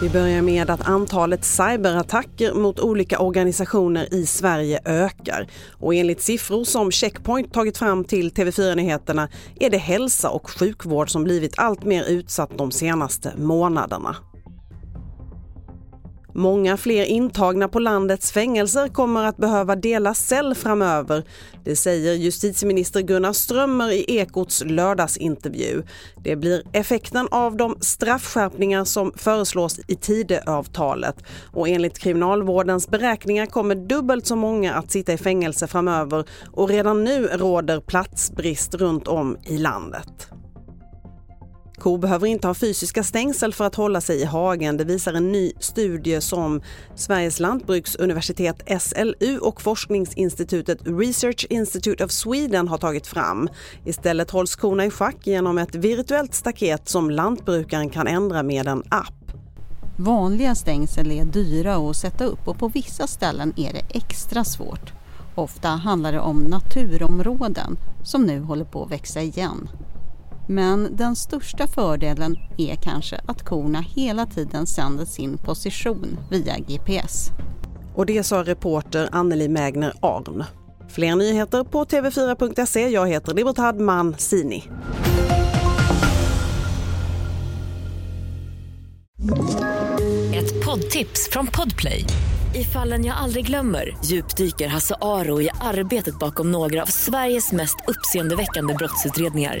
Vi börjar med att antalet cyberattacker mot olika organisationer i Sverige ökar. Och enligt siffror som Checkpoint tagit fram till TV4 Nyheterna är det hälsa och sjukvård som blivit allt mer utsatt de senaste månaderna. Många fler intagna på landets fängelser kommer att behöva dela cell framöver. Det säger justitieminister Gunnar Strömmer i Ekots lördagsintervju. Det blir effekten av de straffskärpningar som föreslås i Tidöavtalet. Och enligt Kriminalvårdens beräkningar kommer dubbelt så många att sitta i fängelse framöver och redan nu råder platsbrist runt om i landet. Kor behöver inte ha fysiska stängsel för att hålla sig i hagen. Det visar en ny studie som Sveriges lantbruksuniversitet SLU och forskningsinstitutet Research Institute of Sweden har tagit fram. Istället hålls korna i schack genom ett virtuellt staket som lantbrukaren kan ändra med en app. Vanliga stängsel är dyra att sätta upp och på vissa ställen är det extra svårt. Ofta handlar det om naturområden som nu håller på att växa igen. Men den största fördelen är kanske att korna hela tiden sänder sin position via GPS. Och det sa reporter Anneli Mägner Arn. Fler nyheter på tv4.se. Jag heter Libertad Mansini. Ett poddtips från Podplay. I fallen jag aldrig glömmer djupdyker Hasse Aro i arbetet bakom några av Sveriges mest uppseendeväckande brottsutredningar